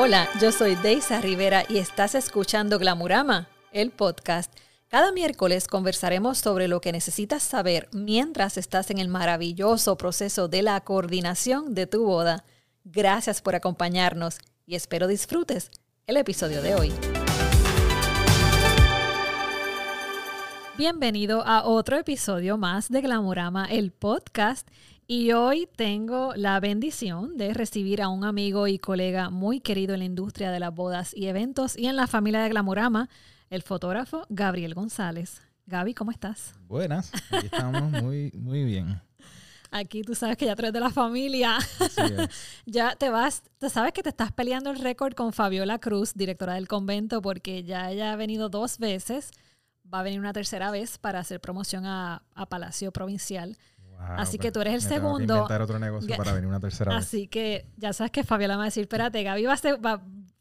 Hola, yo soy Deisa Rivera y estás escuchando Glamurama, el podcast. Cada miércoles conversaremos sobre lo que necesitas saber mientras estás en el maravilloso proceso de la coordinación de tu boda. Gracias por acompañarnos y espero disfrutes el episodio de hoy. Bienvenido a otro episodio más de Glamurama, el podcast. Y hoy tengo la bendición de recibir a un amigo y colega muy querido en la industria de las bodas y eventos y en la familia de Glamurama, el fotógrafo Gabriel González. Gaby, ¿cómo estás? Buenas, aquí estamos muy, muy bien. Aquí tú sabes que ya traes de la familia. ya te vas, tú sabes que te estás peleando el récord con Fabiola Cruz, directora del convento, porque ya ella ha venido dos veces, va a venir una tercera vez para hacer promoción a, a Palacio Provincial así que tú eres el segundo. Inventar otro negocio para venir una tercera vez. Así que ya sabes que Fabiola me va a decir, espérate, Gaby va a ser,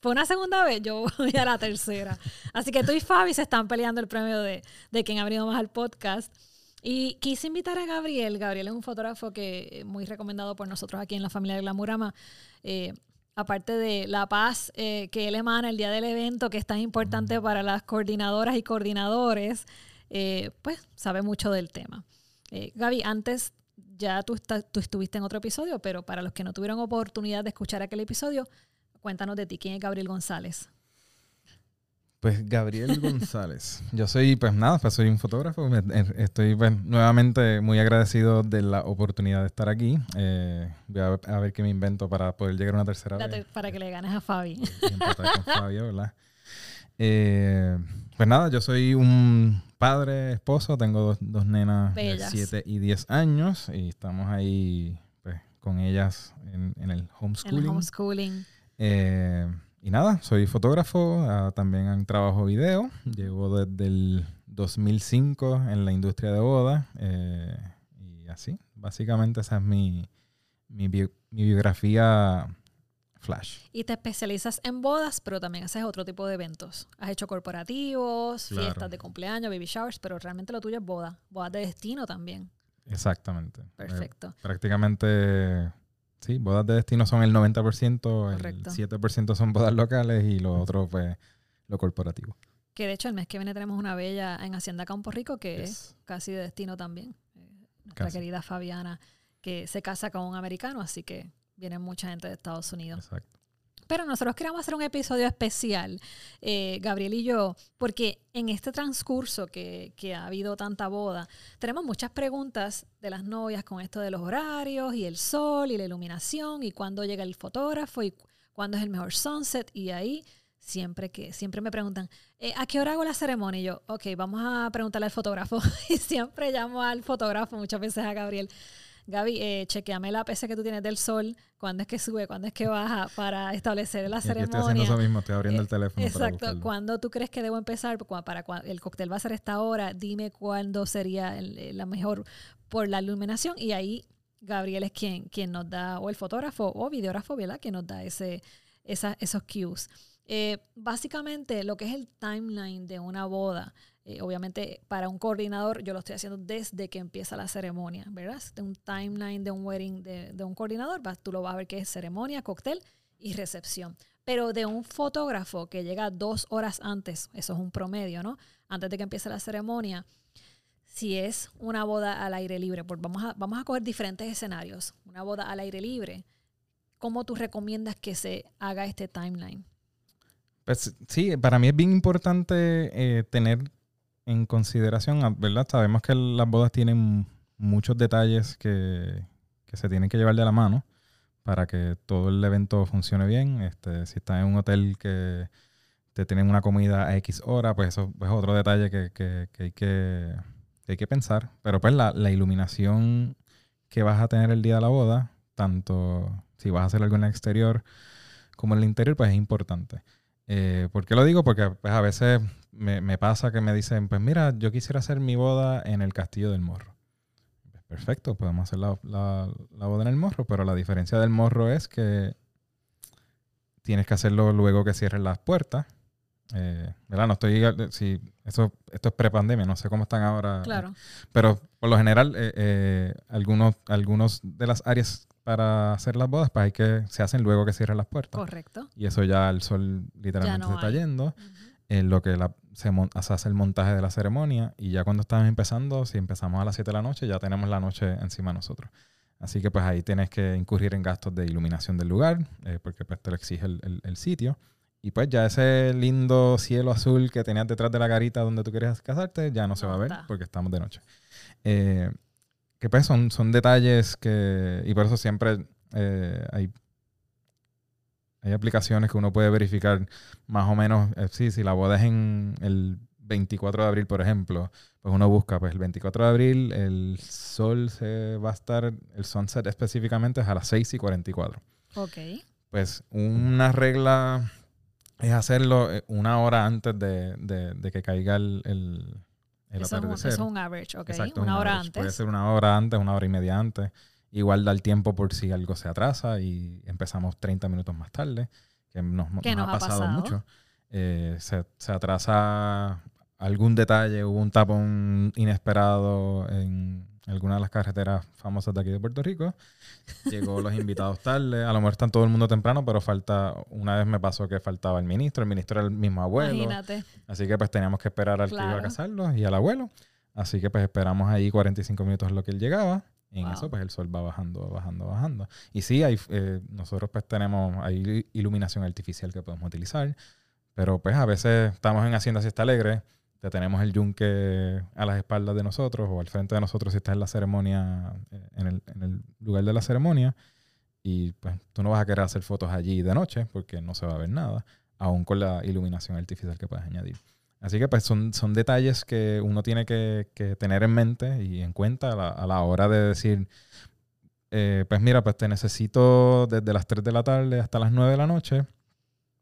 fue una segunda vez, yo voy a la tercera. Así que tú y Fabi se están peleando el premio de, de quien ha venido más al podcast. Y quise invitar a Gabriel. Gabriel es un fotógrafo que muy recomendado por nosotros aquí en la familia de Glamurama. Eh, aparte de la paz eh, que él emana el día del evento, que es tan importante para las coordinadoras y coordinadores, eh, pues sabe mucho del tema. Eh, Gaby, antes ya tú, tú estuviste en otro episodio, pero para los que no tuvieron oportunidad de escuchar aquel episodio, cuéntanos de ti. ¿Quién es Gabriel González? Pues Gabriel González. Yo soy, pues nada, pues soy un fotógrafo. Eh, estoy pues, nuevamente muy agradecido de la oportunidad de estar aquí. Eh, voy a, ver qué me invento para poder llegar a una tercera vez. Para que le ganes a Fabi. con Fabio, ¿verdad? Eh, pues nada, yo soy un padre, esposo, tengo dos, nenas de 7 y 10 años y estamos ahí pues, con ellas en, el homeschooling. homeschooling. Eh, y nada, soy fotógrafo, ah, también en trabajo video, llevo desde el 2005 en la industria de boda eh, y así, básicamente esa es mi, mi biografía Flash. Y te especializas en bodas, pero también haces otro tipo de eventos. Has hecho corporativos, fiestas de cumpleaños, baby showers, pero realmente lo tuyo es boda. Bodas de destino también. Exactamente. Perfecto. Eh, prácticamente, sí, bodas de destino son el 90%, el 7% son bodas locales y lo otro, pues, lo corporativo. Que de hecho el mes que viene tenemos una bella en Hacienda Campo Rico que es casi de destino también. Eh, nuestra querida Fabiana, que se casa con un americano, así que Viene mucha gente de Estados Unidos. Exacto. Pero nosotros queremos hacer un episodio especial, eh, Gabriel y yo, porque en este transcurso que, que, ha habido tanta boda, tenemos muchas preguntas de las novias con esto de los horarios y el sol y la iluminación y cuándo llega el fotógrafo y cuándo es el mejor sunset y ahí siempre que siempre me preguntan eh, a qué hora hago la ceremonia y yo ok vamos a preguntarle al fotógrafo y siempre llamo al fotógrafo muchas veces a Gabriel Gaby, eh, chequeame la PC que tú tienes del sol, cuándo es que sube, cuándo es que baja, para establecer la ceremonia. Estoy haciendo eso mismo, estoy abriendo el eh, teléfono. Exacto, ¿cuándo tú crees que debo empezar? Para el cóctel va a ser esta hora, dime cuándo sería eh, la mejor por la iluminación y ahí Gabriel es quien, quien nos da, o el fotógrafo o videógrafo, ¿verdad? Que nos da ese, esos cues. Eh, básicamente, lo que es el timeline de una boda, eh, obviamente para un coordinador yo lo estoy haciendo desde que empieza la ceremonia, ¿verdad? De un timeline de un wedding de, un coordinador, tú lo vas a ver que es ceremonia, cóctel y recepción. Pero de un fotógrafo que llega dos horas antes, eso es un promedio, ¿no? Antes de que empiece la ceremonia, si es una boda al aire libre, pues vamos a, vamos a coger diferentes escenarios. Una boda al aire libre, ¿cómo tú recomiendas que se haga este timeline? Pues sí, para mí es bien importante eh, tener en consideración, ah, ¿verdad? Sabemos que las bodas tienen muchos detalles que, se tienen que llevar de la mano para que todo el evento funcione bien. Este, si estás en un hotel que te tienen una comida a X hora, pues eso es otro detalle que, hay, que hay que pensar. Pero pues la, la, iluminación que vas a tener el día de la boda, tanto si vas a hacer algo en el exterior como en el interior, pues es importante. Eh, ¿Por qué lo digo? Porque pues, a veces me, pasa que me dicen, pues mira, yo quisiera hacer mi boda en el Castillo del Morro. Pues, perfecto, podemos hacer la, boda en el Morro, pero la diferencia del Morro es que tienes que hacerlo luego que cierren las puertas. Eh, ¿Verdad? No estoy. Si, eso, esto es prepandemia, no sé cómo están ahora. Claro. pero por lo general, eh, algunos, algunos de las áreas para hacer las bodas, pues hay que, se hacen luego que cierran las puertas. Correcto. Y eso ya el sol literalmente no se está hay. yendo. En lo que la- se, hace el montaje de la ceremonia. Y ya cuando estamos empezando, si empezamos a las 7 de la noche, ya tenemos la noche encima de nosotros. Así que pues ahí tienes que incurrir en gastos de iluminación del lugar, eh, porque pues te lo exige el, el- el sitio. Y pues ya ese lindo cielo azul que tenías detrás de la garita donde tú querías casarte, ya no se va a ver está. porque estamos de noche. Eh, que pues son, son detalles que... Y por eso siempre eh, hay, hay aplicaciones que uno puede verificar más o menos, eh, sí, si la boda es en el 24 de abril, por ejemplo, pues uno busca, pues el 24 de abril el sol se va a estar, el sunset específicamente es a las 6 y 44. Ok. Pues una regla es hacerlo eh, una hora antes de, de- de que caiga el, el, el Eso es, un, atardecer. eso es un average, ok. Exacto, una un hora average. Puede antes. ser una hora antes, una hora y media antes. Igual da el tiempo por si algo se atrasa y empezamos 30 minutos más tarde, que nos, ¿Qué nos nos ha pasado, pasado? mucho. Eh, se, se atrasa algún detalle, hubo un tapón inesperado en alguna de las carreteras famosas de aquí de Puerto Rico. Llegó los invitados tarde, a lo mejor están todo el mundo temprano, pero falta, una vez me pasó que faltaba el ministro, el ministro era el mismo abuelo. Imagínate. Así que pues teníamos que esperar al que iba a Claro. casarlo y al abuelo. Así que pues esperamos ahí 45 minutos en lo que él llegaba. Y en Wow. eso pues el sol va bajando, bajando, bajando. Y sí, hay, eh, nosotros pues tenemos hay iluminación artificial que podemos utilizar. Pero pues a veces estamos en Hacienda Siesta Alegre, te tenemos el yunque a las espaldas de nosotros o al frente de nosotros si estás en la ceremonia, eh, en el, en el lugar de la ceremonia. Y pues tú no vas a querer hacer fotos allí de noche porque no se va a ver nada, aún con la iluminación artificial que puedes añadir. Así que pues son, son detalles que uno tiene que, que tener en mente y en cuenta a la, a la hora de decir, eh, pues mira, pues te necesito desde las 3 de la tarde hasta las 9 de la noche.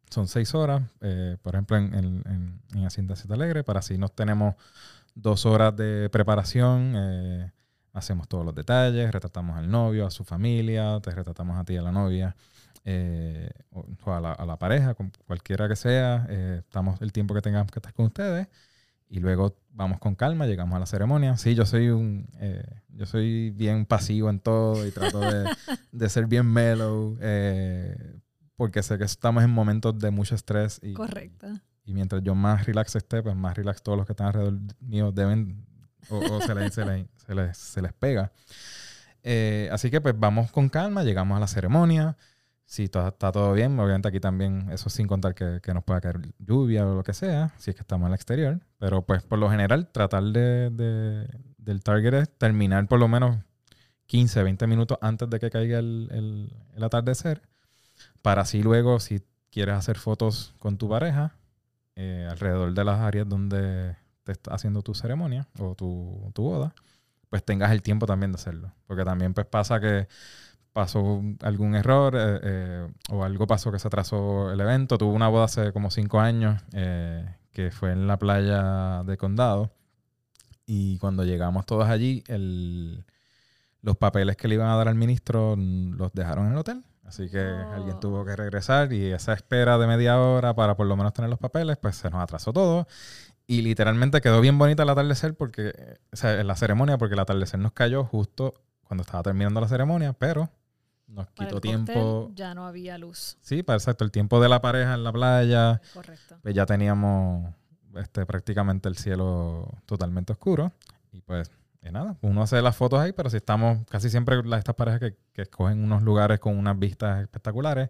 Son 6 horas, eh, por ejemplo, en, en, en, en Hacienda Ciudad Alegre, para así nos tenemos dos horas de preparación. eh, hacemos todos los detalles, retratamos al novio, a su familia, te retratamos a ti, a la novia, eh, o, a, la, a la pareja, con cualquiera que sea. eh, estamos el tiempo que tengamos que estar con ustedes y luego vamos con calma, llegamos a la ceremonia. Sí, yo soy un, eh, yo soy bien pasivo en todo y trato de, de ser bien mellow, eh, porque sé que estamos en momentos de mucho estrés y, Correcto. y mientras yo más relax esté, pues más relax todos los que están alrededor mío deben o, o se, les, se, les, se, les, se les pega. Eh, así que pues vamos con calma, llegamos a la ceremonia. Si todo, está todo bien, obviamente aquí también, eso sin contar que, que nos pueda caer lluvia o lo que sea, si es que estamos el exterior. Pero pues por lo general tratar de, de- del target es terminar por lo menos 15, 20 minutos antes de que caiga el, el- el atardecer. Para así luego, si quieres hacer fotos con tu pareja, eh, alrededor de las áreas donde te está haciendo tu ceremonia o tu, tu boda, pues tengas el tiempo también de hacerlo. Porque también pues pasa que pasó algún error eh, eh, o algo pasó que se atrasó el evento. Tuve una boda hace como cinco años eh, que fue en la playa de Condado y cuando llegamos todos allí, el, los papeles que le iban a dar al ministro los dejaron en el hotel. Así que Oh. alguien tuvo que regresar y esa espera de media hora para por lo menos tener los papeles, pues se nos atrasó todo. Y literalmente quedó bien bonita el atardecer porque, eh, o sea, la ceremonia, porque el atardecer nos cayó justo cuando estaba terminando la ceremonia, pero nos Para quitó el tiempo. cóctel ya no había luz. Sí, para exacto, el tiempo de la pareja en la playa, Correcto. pues ya teníamos este, prácticamente el cielo totalmente oscuro. Y pues, eh, nada, uno hace las fotos ahí, pero si estamos, casi siempre las, estas parejas que, que escogen unos lugares con unas vistas espectaculares,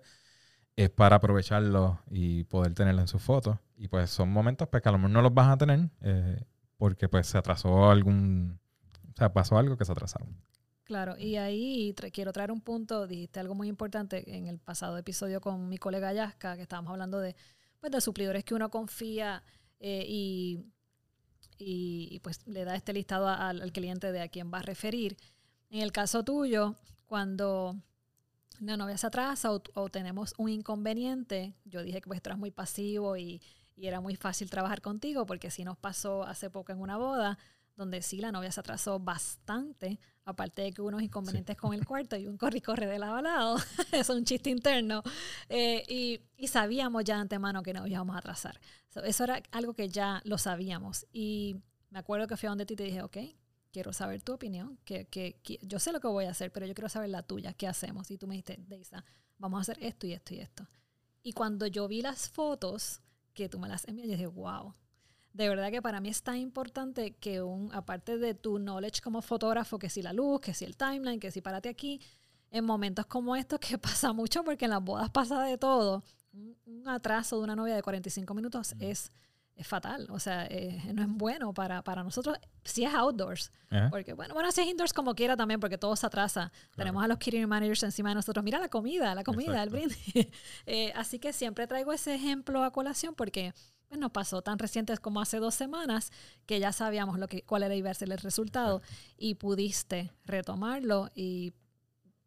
es para aprovecharlos y poder tenerlo en sus fotos. Y pues son momentos pues, que a lo mejor no los vas a tener eh, porque pues se atrasó algún, o sea, pasó algo que se atrasaron. Claro, y ahí tra- quiero traer un punto, dijiste algo muy importante en el pasado episodio con mi colega Yaska, que estábamos hablando de, pues, de suplidores que uno confía eh, y, y, y, pues le da este listado a- al, al cliente de a quién va a referir. En el caso tuyo, cuando la novia se atrasa o, o tenemos un inconveniente, yo dije que pues tú eras muy pasivo y, y era muy fácil trabajar contigo, porque sí nos pasó hace poco en una boda, donde sí la novia se atrasó bastante, aparte de que hubo unos inconvenientes con el cuarto y un corre y corre de lado a lado, es un chiste interno, eh, y, y sabíamos ya de antemano que nos íbamos a atrasar. So, eso era algo que ya lo sabíamos. Y me acuerdo que fui a donde ti y te dije, ok, quiero saber tu opinión, que, que, que, yo sé lo que voy a hacer, pero yo quiero saber la tuya, ¿qué hacemos? Y tú me dijiste, Deisa, vamos a hacer esto y esto y esto. Y cuando yo vi las fotos que tú me las envías, yo dije, wow, de verdad que para mí es tan importante que un, aparte de tu knowledge como fotógrafo, que si la luz, que si el timeline, que si párate aquí, en momentos como estos que pasa mucho porque en las bodas pasa de todo, un, atraso de una novia de 45 minutos es, es fatal, o sea, eh, no es bueno para, para nosotros si es outdoors, porque bueno, bueno, si es indoors como quiera también porque todo se atrasa, tenemos a los catering managers encima de nosotros, mira la comida, la comida, el brindis, eh, así que siempre traigo ese ejemplo a colación porque pues, nos pasó tan recientes como hace dos semanas que ya sabíamos lo que, cuál era iba a ser el resultado y pudiste retomarlo y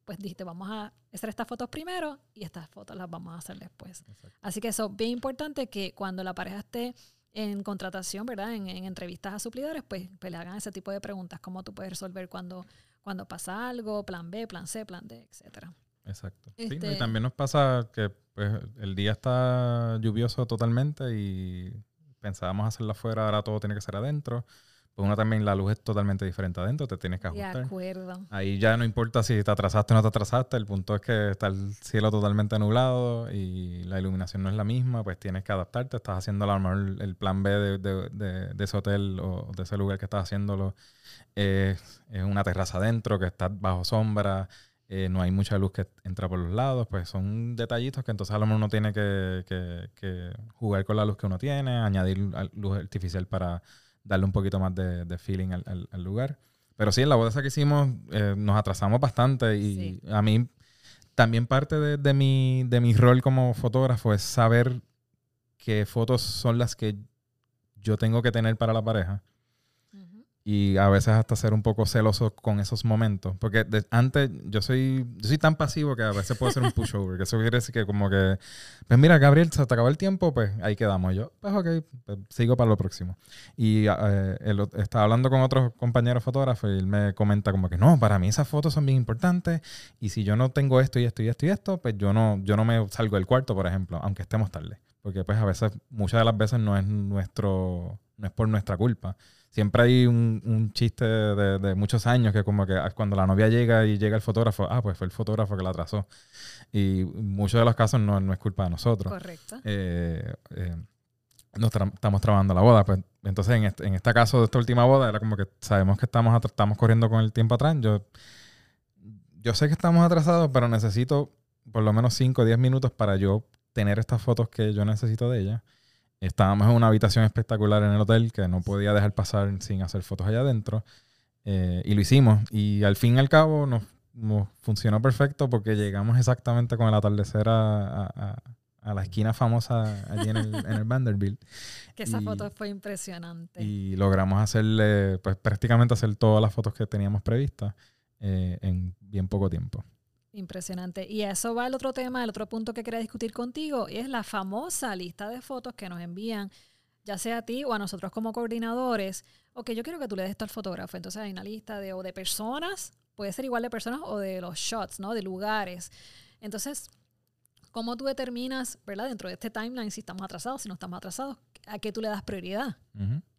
pues dijiste, vamos a hacer estas fotos primero y estas fotos las vamos a hacer después. Así que eso es bien importante que cuando la pareja esté en contratación, ¿verdad? En, entrevistas a suplidores, pues, pues, le hagan ese tipo de preguntas, cómo tú puedes resolver cuando, cuando pasa algo, plan B, plan C, plan D, etcétera. Exacto. y este también nos pasa que pues, el día está lluvioso totalmente y pensábamos hacerlo afuera, ahora todo tiene que ser adentro. Pues uno también la luz es totalmente diferente adentro, te tienes que ajustar. De acuerdo. Ahí ya no importa si te atrasaste o no te atrasaste, el punto es que está el cielo totalmente nublado y la iluminación no es la misma, pues tienes que adaptarte. Estás haciendo a lo mejor el plan B de, de, de, ese hotel o de ese lugar que estás haciéndolo. es una terraza adentro que está bajo sombra, eh, no hay mucha luz que entra por los lados, pues son detallitos que entonces a lo mejor uno tiene que, que, que jugar con la luz que uno tiene, añadir luz artificial para darle un poquito más de, feeling al, lugar. Pero sí, en la boda esa que hicimos eh, nos atrasamos bastante y a mí también parte de, mi, de mi rol como fotógrafo es saber qué fotos son las que yo tengo que tener para la pareja y a veces hasta ser un poco celoso con esos momentos. Porque antes yo soy, yo soy tan pasivo que a veces puedo ser un pushover. que eso quiere decir que como que, pues mira, Gabriel, se te acabó el tiempo, pues ahí quedamos. Yo, pues ok, pues, sigo para lo próximo. Y eh, él estaba hablando con otros compañeros fotógrafos y él me comenta como que no, para mí esas fotos son bien importantes y si yo no tengo esto y esto y esto y esto, pues yo no, yo no me salgo del cuarto, por ejemplo, aunque estemos tarde. Porque pues a veces, muchas de las veces no es nuestro, no es por nuestra culpa siempre hay un, chiste de, muchos años que como que cuando la novia llega y llega el fotógrafo, ah, pues fue el fotógrafo que la atrasó. Y muchos de los casos no, no es culpa de nosotros. Correcto. Eh, eh, estamos trabajando la boda. Pues, entonces, en este, en este caso de esta última boda, era como que sabemos que estamos, estamos corriendo con el tiempo atrás. Yo, yo sé que estamos atrasados, pero necesito por lo menos 5 o 10 minutos para yo tener estas fotos que yo necesito de ella. Estábamos en una habitación espectacular en el hotel que no podía dejar pasar sin hacer fotos allá adentro. Eh, y lo hicimos. Y al fin y al cabo nos, funcionó perfecto porque llegamos exactamente con el atardecer a, la esquina famosa allí en el, Vanderbilt. Que esa foto fue impresionante. Y logramos hacerle, pues prácticamente hacer todas las fotos que teníamos previstas eh, en bien poco tiempo. Impresionante. Y eso va al otro tema, el otro punto que quería discutir contigo, es la famosa lista de fotos que nos envían, ya sea a ti o a nosotros como coordinadores, o que yo quiero que tú le des esto al fotógrafo. Entonces hay una lista de, o de personas, puede ser igual de personas o de los shots, ¿no? De lugares. Entonces, ¿cómo tú determinas, ¿verdad? Dentro de este timeline, si estamos atrasados, si no estamos atrasados, a qué tú le das prioridad?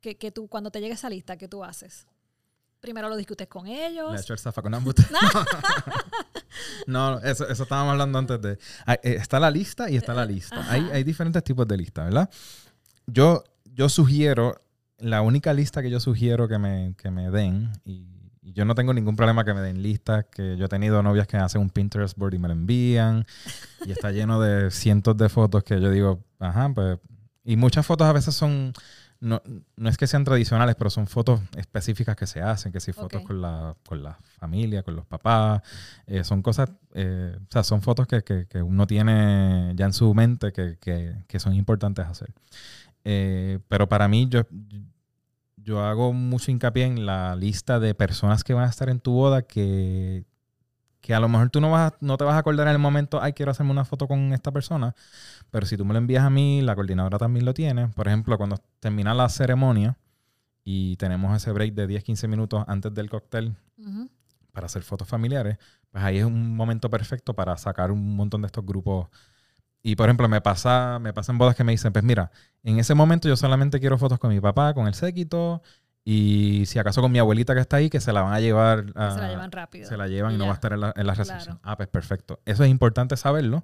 que, que, tú, cuando te llegue esa lista, ¿qué tú haces? Primero lo discutes con ellos. Le hecho el zafa con no, eso, eso estábamos hablando antes de. Eh, está la lista y está la lista. Hay, hay, diferentes tipos de lista, ¿verdad? Yo, yo sugiero, la única lista que yo sugiero que me, que me den, y, yo no tengo ningún problema que me den listas, que yo he tenido novias que hacen un Pinterest board y me lo envían, y está lleno de cientos de fotos que yo digo, ajá, pues. Y muchas fotos a veces son no, no es que sean tradicionales, pero son fotos específicas que se hacen, que si fotos con la, con la familia, con los papás, eh, son cosas, eh, o sea, son fotos que, que, uno tiene ya en su mente que, que son importantes hacer. Eh, pero para mí, yo, yo hago mucho hincapié en la lista de personas que van a estar en tu boda que, que a lo mejor tú no, vas no te vas a acordar en el momento, ay, quiero hacerme una foto con esta persona, pero si tú me lo envías a mí, la coordinadora también lo tiene. Por ejemplo, cuando termina la ceremonia y tenemos ese break de 10-15 minutos antes del cóctel para hacer fotos familiares, pues ahí es un momento perfecto para sacar un montón de estos grupos. Y por ejemplo, me pasa, me pasan bodas que me dicen, pues mira, en ese momento yo solamente quiero fotos con mi papá, con el séquito, Y si acaso con mi abuelita que está ahí, que se la van a llevar. A, se la llevan rápido. Se la llevan y, Y no va a estar en la, en la recepción. Claro. Ah, pues perfecto. Eso es importante saberlo.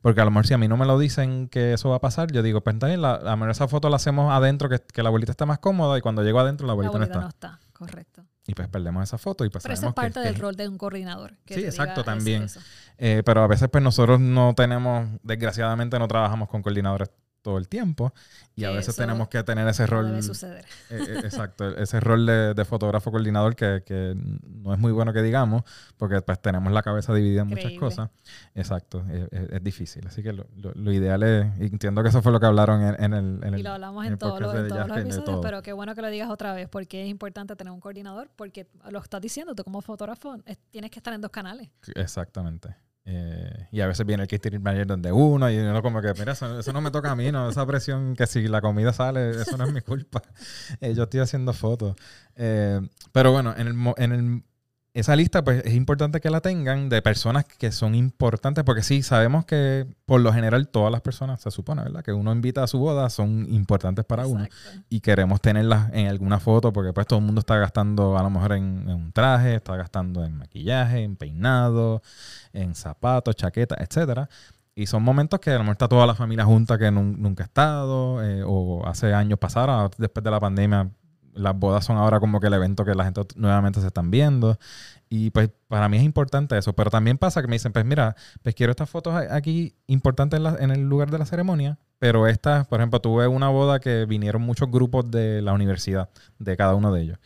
Porque a lo mejor si a mí no me lo dicen que eso va a pasar, yo digo, pues está bien, la, a lo mejor esa foto la hacemos adentro, que, que la abuelita está más cómoda, y cuando llego adentro la La abuelita, abuelita no no está. está, correcto. Y pues perdemos esa foto y pues Pero eso es que- parte que del rol de un coordinador. que Sí, exacto, eso, también. eso. Eh, pero a veces pues nosotros no tenemos, desgraciadamente no trabajamos con coordinadores todo el tiempo y a veces tenemos que tener ese rol, debe suceder. eh, eh, exacto, ese rol de, de fotógrafo coordinador que, que no es muy bueno que digamos porque pues tenemos la cabeza dividida en muchas cosas. Exacto, eh, eh, es, difícil. Así que lo, lo- lo ideal es, entiendo que eso fue lo que hablaron en, en el... En Y lo hablamos en todos los, todos los episodios, todo. pero qué bueno que lo digas otra vez, porque es importante tener un coordinador, porque lo estás diciendo, tú como fotógrafo es- tienes que estar en dos canales. Exactamente. Eh, y a veces viene el catering manager donde uno y uno como que, mira, eso, eso no me toca a mí, no, esa presión que si la comida sale, eso no es mi culpa. Eh, yo estoy haciendo fotos. Eh, pero bueno, en, el, en el- esa lista pues es importante que la tengan de personas que son importantes porque sí, sabemos que por lo general todas las personas, se supone, ¿verdad? Que uno invita a su boda son importantes para uno y queremos tenerlas en alguna foto porque pues todo el mundo está gastando a lo mejor en, en un traje, está gastando en maquillaje, en peinado, en zapatos, chaquetas, etcétera. Y son momentos que a lo mejor está toda la familia junta que nun- nunca ha estado eh, o hace años pasaron, después de la pandemia las bodas son ahora como que el evento que la gente nuevamente se están viendo. Y pues para mí es importante eso. Pero también pasa que me dicen, pues mira, pues quiero estas fotos aquí importantes en, la- en el lugar de la ceremonia. Pero estas, por ejemplo, tuve una boda que vinieron muchos grupos de la universidad, de cada uno de ellos.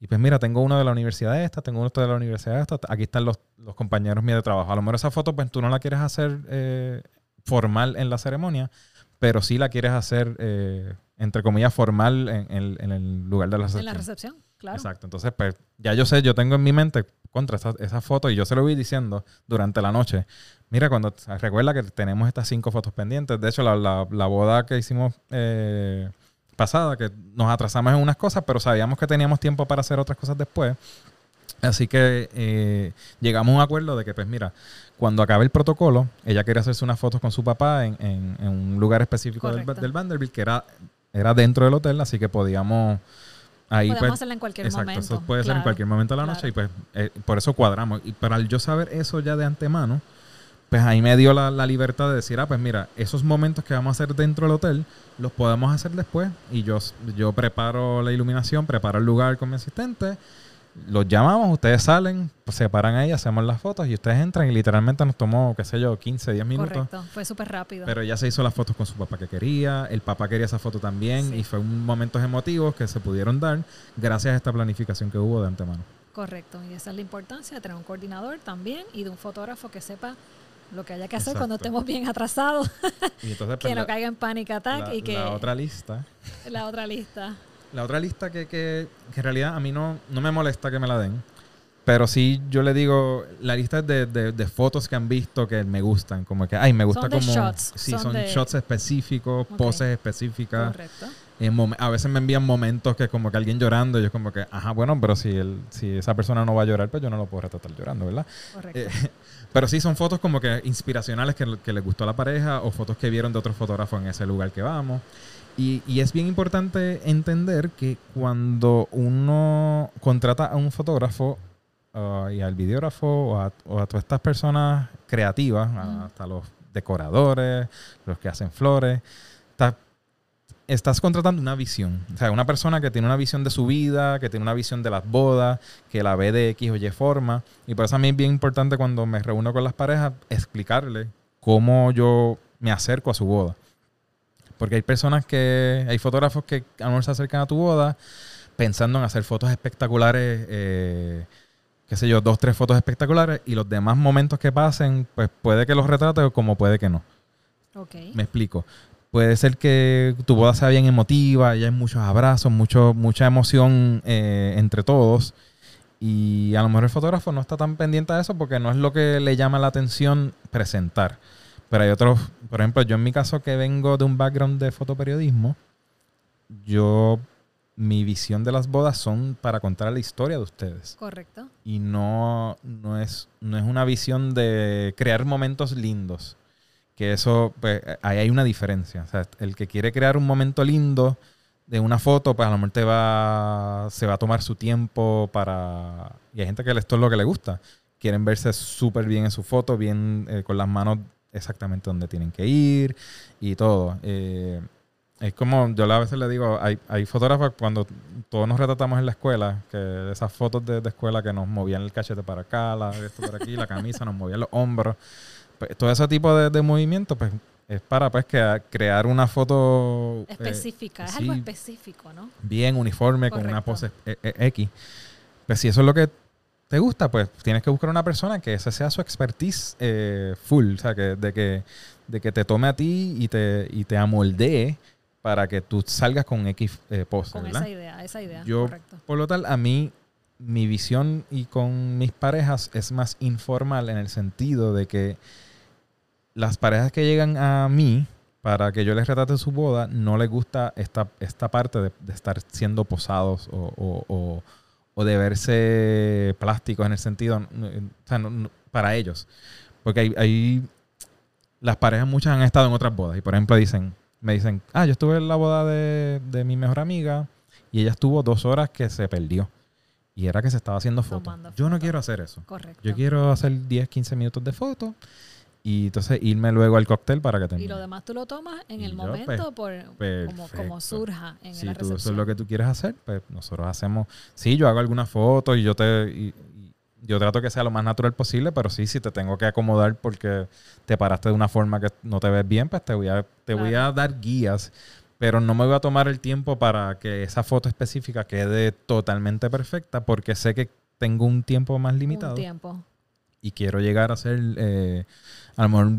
Y pues mira, tengo uno de la universidad esta, tengo uno de la universidad esta, aquí están los, los compañeros míos de trabajo. A lo mejor esa foto pues tú no la quieres hacer eh, formal en la ceremonia, pero sí la quieres hacer, eh, entre comillas, formal en, el- en el lugar de la En recepción. la recepción, claro. Exacto. Entonces, pues ya yo sé, yo tengo en mi mente contra esa, esa foto y yo se lo voy diciendo durante la noche. Mira, cuando recuerda que tenemos estas cinco fotos pendientes. De hecho, la, la- la boda que hicimos eh, pasada, que nos atrasamos en unas cosas, pero sabíamos que teníamos tiempo para hacer otras cosas después. Así que eh, llegamos a un acuerdo de que, pues mira, cuando acabe el protocolo, ella quería hacerse unas fotos con su papá en, en- en un lugar específico del, del Vanderbilt, que era, era dentro del hotel, así que podíamos ahí Podemos pues, hacerla en cualquier Exacto, momento. eso puede ser en cualquier momento de la noche y pues eh, por eso cuadramos. Y para yo saber eso ya de antemano, pues ahí me dio la, la libertad de decir, ah, pues mira, esos momentos que vamos a hacer dentro del hotel, los podemos hacer después. Y yo, yo preparo la iluminación, preparo el lugar con mi asistente, los llamamos, ustedes salen, pues, se paran ahí, hacemos las fotos y ustedes entran y literalmente nos tomó, qué sé yo, 15, 10 minutos. Correcto, fue súper rápido. Pero ella se hizo las fotos con su papá que quería, el papá quería esa foto también Sí. y fue un momentos emotivos que se pudieron dar gracias a esta planificación que hubo de antemano. Correcto, y esa es la importancia de tener un coordinador también y de un fotógrafo que sepa lo que haya que hacer cuando estemos bien atrasados, Y entonces que pues, no la, caiga en attack la- y que la otra lista, la otra lista. La otra lista que, que, que en realidad a mí no, no me molesta que me la den, pero sí yo le digo, la lista es de, de- de fotos que han visto que me gustan, como que, ay, me gusta Son como... shots, Sí, son son, de- shots específicos, Ok. poses específicas. Correcto. mom- a veces me envían momentos que como que alguien llorando, y yo como que, ajá, bueno, pero si, el, si esa persona no va a llorar, pues yo no lo puedo retratar llorando, ¿verdad? Correcto. Eh, pero sí son fotos como que inspiracionales que, que les gustó a la pareja o fotos que vieron de otros fotógrafos en ese lugar que vamos. Y, y es bien importante entender que cuando uno contrata a un fotógrafo ah, y al videógrafo o a, o a todas estas personas creativas, a- hasta los decoradores, los que hacen flores, está- estás contratando una visión. O sea, una persona que tiene una visión de su vida, que tiene una visión de las bodas, que la ve de X o Y forma. Y por eso a mí es bien importante cuando me reúno con las parejas explicarle cómo yo me acerco a su boda. Porque hay personas que, hay fotógrafos que a lo mejor se acercan a tu boda pensando en hacer fotos espectaculares, eh, qué sé yo, dos, tres fotos espectaculares y los demás momentos que pasen, pues puede que los retrate como puede que no. Me explico. Puede ser que tu boda sea bien emotiva, y hay muchos abrazos, mucho, mucha emoción eh, entre todos. Y a lo mejor el fotógrafo no está tan pendiente a eso porque no es lo que le llama la atención presentar. Pero hay otros, por ejemplo, yo en mi caso que vengo de un background de fotoperiodismo, yo, mi visión de las bodas son para contar la historia de ustedes Correcto. y no, no, es, no es una visión de crear momentos lindos. Que eso, pues, ahí hay una diferencia. O sea, el que quiere crear un momento lindo de una foto, pues a lo mejor te va, se va a tomar su tiempo para... Y hay gente que esto es lo que le gusta. Quieren verse súper bien en su foto, bien eh, con las manos exactamente donde tienen que ir y todo. Eh, es como, yo a veces le digo, hay, hay fotógrafos cuando todos nos retratamos en la escuela, que esas fotos de, escuela que nos movían el cachete para acá, la, esto por aquí, la camisa, nos movían los hombros. Pues, todo ese tipo de, de movimientos, pues es para pues que crear una foto eh, específica, es algo específico, ¿no? Bien uniforme, con una pose eh, X. Pues si eso es lo que te gusta, pues tienes que buscar una persona que esa sea su expertise full, o sea, que, de, que, de que te tome a ti y te, y te amoldee para que tú salgas con X pose. Con esa idea, esa idea. Yo, por lo tal, a mí mi visión y con mis parejas es más informal en el sentido de que las parejas que llegan a mí para que yo les retrate su boda, no les gusta esta, esta parte de, estar siendo posados o, de verse plásticos en el sentido, o sea, para ellos. Porque hay, hay, las parejas muchas han estado en otras bodas y por ejemplo dicen, me dicen, ah, yo estuve en la boda de, de mi mejor amiga y ella estuvo dos horas que se perdió. Y era que se estaba haciendo fotos. Yo no quiero hacer eso. Correcto. Yo quiero hacer 10, 15 minutos de fotos y entonces irme luego al cóctel para que termine. Y lo demás tú lo tomas en el momento por, como, surja en si la tú, eso es lo que tú quieres hacer, pues nosotros hacemos... Sí, yo hago algunas fotos y yo te... yo trato que sea lo más natural posible, pero sí, si te tengo que acomodar porque te paraste de una forma que no te ves bien, pues te voy a, te voy a dar guías, pero no me voy a tomar el tiempo para que esa foto específica quede totalmente perfecta porque sé que tengo un tiempo más limitado. Un tiempo. Y quiero llegar a hacer... Eh, a lo mejor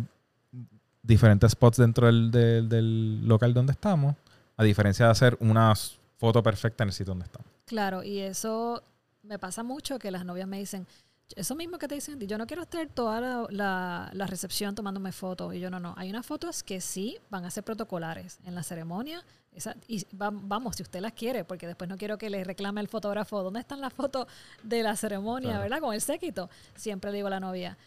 diferentes spots dentro del, local donde estamos, a diferencia de hacer una foto perfecta en el sitio donde estamos. Claro, y eso me pasa mucho que las novias me dicen, eso mismo que te dicen, yo no quiero estar toda la, recepción tomándome fotos. Y yo no, no. Hay unas fotos que sí van a ser protocolares en la ceremonia. y vamos, si usted las quiere, porque después no quiero que le reclame el fotógrafo, ¿dónde están las fotos de la ceremonia, verdad? Con el séquito. Siempre le digo a la novia,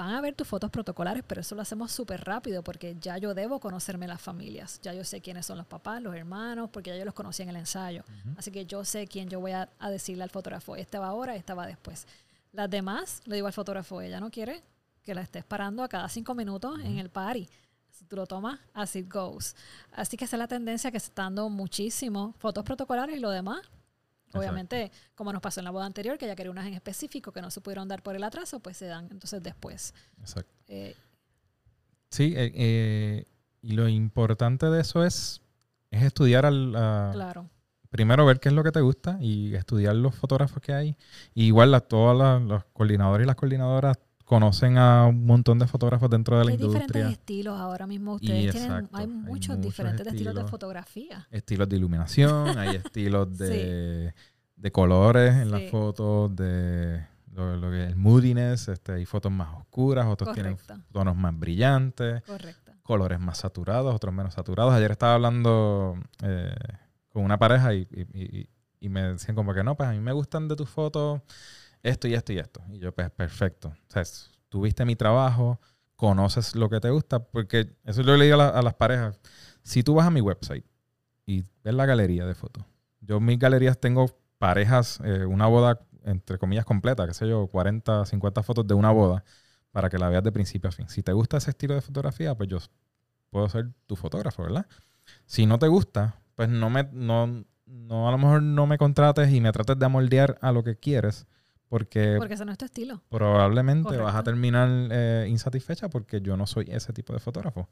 van a ver tus fotos protocolares, pero eso lo hacemos súper rápido porque ya yo debo conocerme las familias. Ya yo sé quiénes son los papás, los hermanos, porque ya yo los conocí en el ensayo. Así que yo sé quién yo voy a, decirle al fotógrafo, esta va ahora, esta va después. Las demás, le digo al fotógrafo, ella no quiere que la estés parando a cada cinco minutos en el party. Si tú lo tomas, así goes. Así que esa es la tendencia que se está dando muchísimo. Fotos protocolares y lo demás, Obviamente, como nos pasó en la boda anterior, que ya quería unas en específico que no se pudieron dar por el atraso, pues se dan entonces después. Exacto. Eh, sí, eh, eh, y lo importante de eso es, es estudiar al... claro. Primero ver qué es lo que te gusta y estudiar los fotógrafos que hay. igual la, todas los coordinadores y las coordinadoras conocen a un montón de fotógrafos dentro de la industria. Hay diferentes estilos ahora mismo. Ustedes tienen, hay muchos, diferentes estilos, de fotografía. Estilos de iluminación, hay estilos de, colores en las fotos, de lo, que es el moodiness, este, hay fotos más oscuras, otros tienen tonos más brillantes, colores más saturados, otros menos saturados. Ayer estaba hablando eh, con una pareja y, y me decían como que no, pues a mí me gustan de tus fotos esto y esto y esto. Y yo, pues, perfecto. O sea, tuviste mi trabajo, conoces lo que te gusta, porque eso yo le digo a, las parejas. Si tú vas a mi website y ves la galería de fotos, yo en mis galerías tengo parejas, eh, una boda, entre comillas, completa, qué sé yo, 40, 50 fotos de una boda, para que la veas de principio a fin. Si te gusta ese estilo de fotografía, pues yo puedo ser tu fotógrafo, ¿verdad? Si no te gusta, pues no me, no, no, a lo mejor no me contrates y me trates de amoldear a lo que quieres, porque, porque ese no es tu estilo. Probablemente vas a terminar eh, insatisfecha porque yo no soy ese tipo de fotógrafo.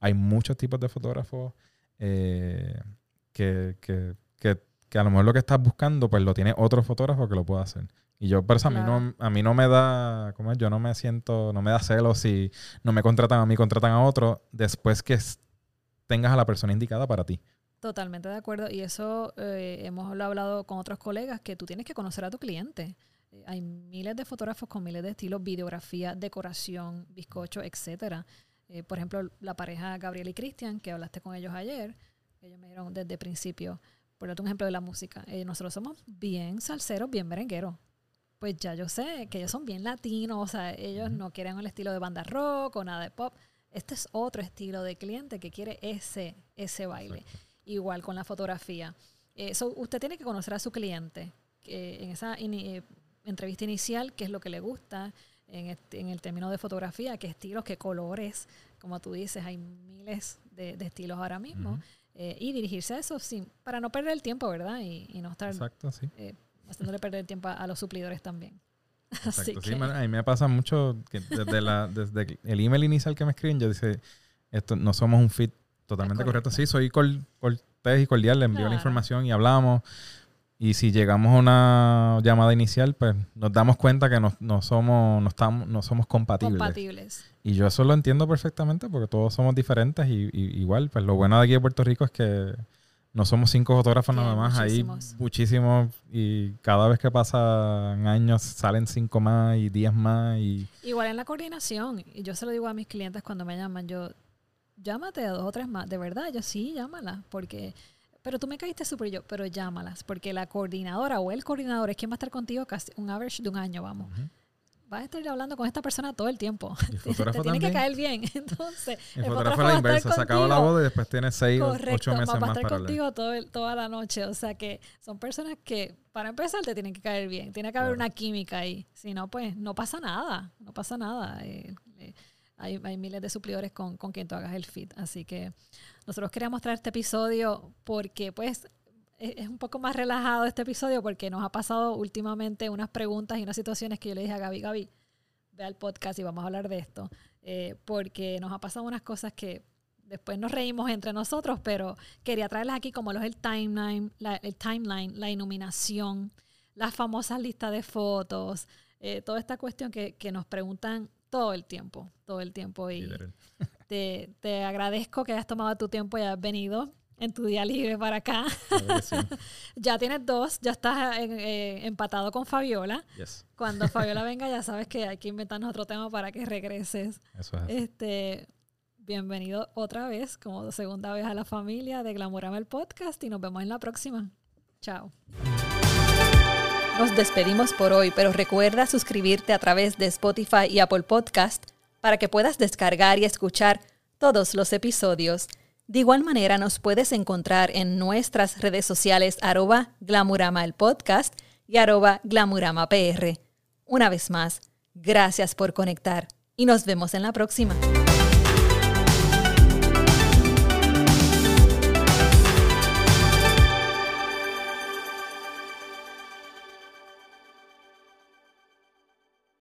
Hay muchos tipos de fotógrafos eh, que, que, que, a lo mejor lo que estás buscando, pues lo tiene otro fotógrafo que lo pueda hacer. Y yo, por eso a, mí no, a mí no me da, ¿cómo es? Yo no me siento, no me da celos si no me contratan a mí, contratan a otro, después que tengas a la persona indicada para ti. Totalmente de acuerdo. Y eso eh, hemos hablado con otros colegas, que tú tienes que conocer a tu cliente. Eh, hay miles de fotógrafos con miles de estilos, videografía, decoración, bizcocho, etcétera. Eh, por ejemplo, la pareja Gabriel y Cristian, que hablaste con ellos ayer, ellos me dieron desde el principio, por darte un ejemplo de la música, eh, nosotros somos bien salseros, bien merengueros. Pues ya yo sé que ellos son bien latinos, o sea, ellos no quieren el estilo de banda rock o nada de pop. Este es otro estilo de cliente que quiere ese, ese baile. Igual con la fotografía. Eso usted tiene que conocer a su cliente en esa eh, entrevista inicial, qué es lo que le gusta en, en, el término de fotografía, qué estilos, qué colores. Como tú dices, hay miles de, estilos ahora mismo. Eh, y dirigirse a eso sin, para no perder el tiempo, ¿verdad? Y, no estar Exacto, sí. eh, haciéndole perder el tiempo a, los suplidores también. Exacto, sí, a mí me pasa mucho que desde, la, desde el email inicial que me escriben, yo dice, esto no somos un fit totalmente correcto. Sí, soy cortés y cordial, le envío la información y hablamos. Y si llegamos a una llamada inicial, pues nos damos cuenta que no, no somos, no estamos, no somos compatibles. compatibles. Y yo eso lo entiendo perfectamente porque todos somos diferentes y, igual, pues lo bueno de aquí de Puerto Rico es que no somos cinco fotógrafos nada más, hay muchísimos y cada vez que pasan años salen cinco más y diez más. y Igual en la coordinación, y yo se lo digo a mis clientes cuando me llaman, yo llámate a dos o tres más, de verdad, yo sí, llámala, porque pero tú me caíste súper yo, pero llámalas, porque la coordinadora o el coordinador es quien va a estar contigo casi un average de un año, vamos. Vas a estar hablando con esta persona todo el tiempo. te, tiene que caer bien. Entonces, el, fotógrafo, a la inversa, se acaba la boda y después tiene seis o ocho meses más, va a estar contigo todo toda la noche. O sea que son personas que, para empezar, te tienen que caer bien. Tiene que haber una química ahí. Si no, pues no pasa nada. No pasa nada. Eh, hay, miles de suplidores con, con quien tú hagas el fit. Así que nosotros queríamos traer este episodio porque pues es, un poco más relajado este episodio porque nos ha pasado últimamente unas preguntas y unas situaciones que yo le dije a Gaby, Gaby, ve al podcast y vamos a hablar de esto. Eh, porque nos ha pasado unas cosas que después nos reímos entre nosotros, pero quería traerlas aquí como los el timeline, la, el timeline, la iluminación, las famosas listas de fotos, eh, toda esta cuestión que, que nos preguntan todo el tiempo, todo el tiempo. Y te, te, agradezco que hayas tomado tu tiempo y hayas venido en tu día libre para acá. ya tienes dos, ya estás eh, empatado con Fabiola. Cuando Fabiola venga ya sabes que hay que inventarnos otro tema para que regreses. Eso es. Este, bienvenido otra vez, como segunda vez a la familia de Glamorama el Podcast y nos vemos en la próxima. Chao. Nos despedimos por hoy, pero recuerda suscribirte a través de Spotify y Apple Podcast para que puedas descargar y escuchar todos los episodios. De igual manera nos puedes encontrar en nuestras redes sociales arroba glamurama el podcast y arroba glamurama PR. Una vez más, gracias por conectar y nos vemos en la próxima.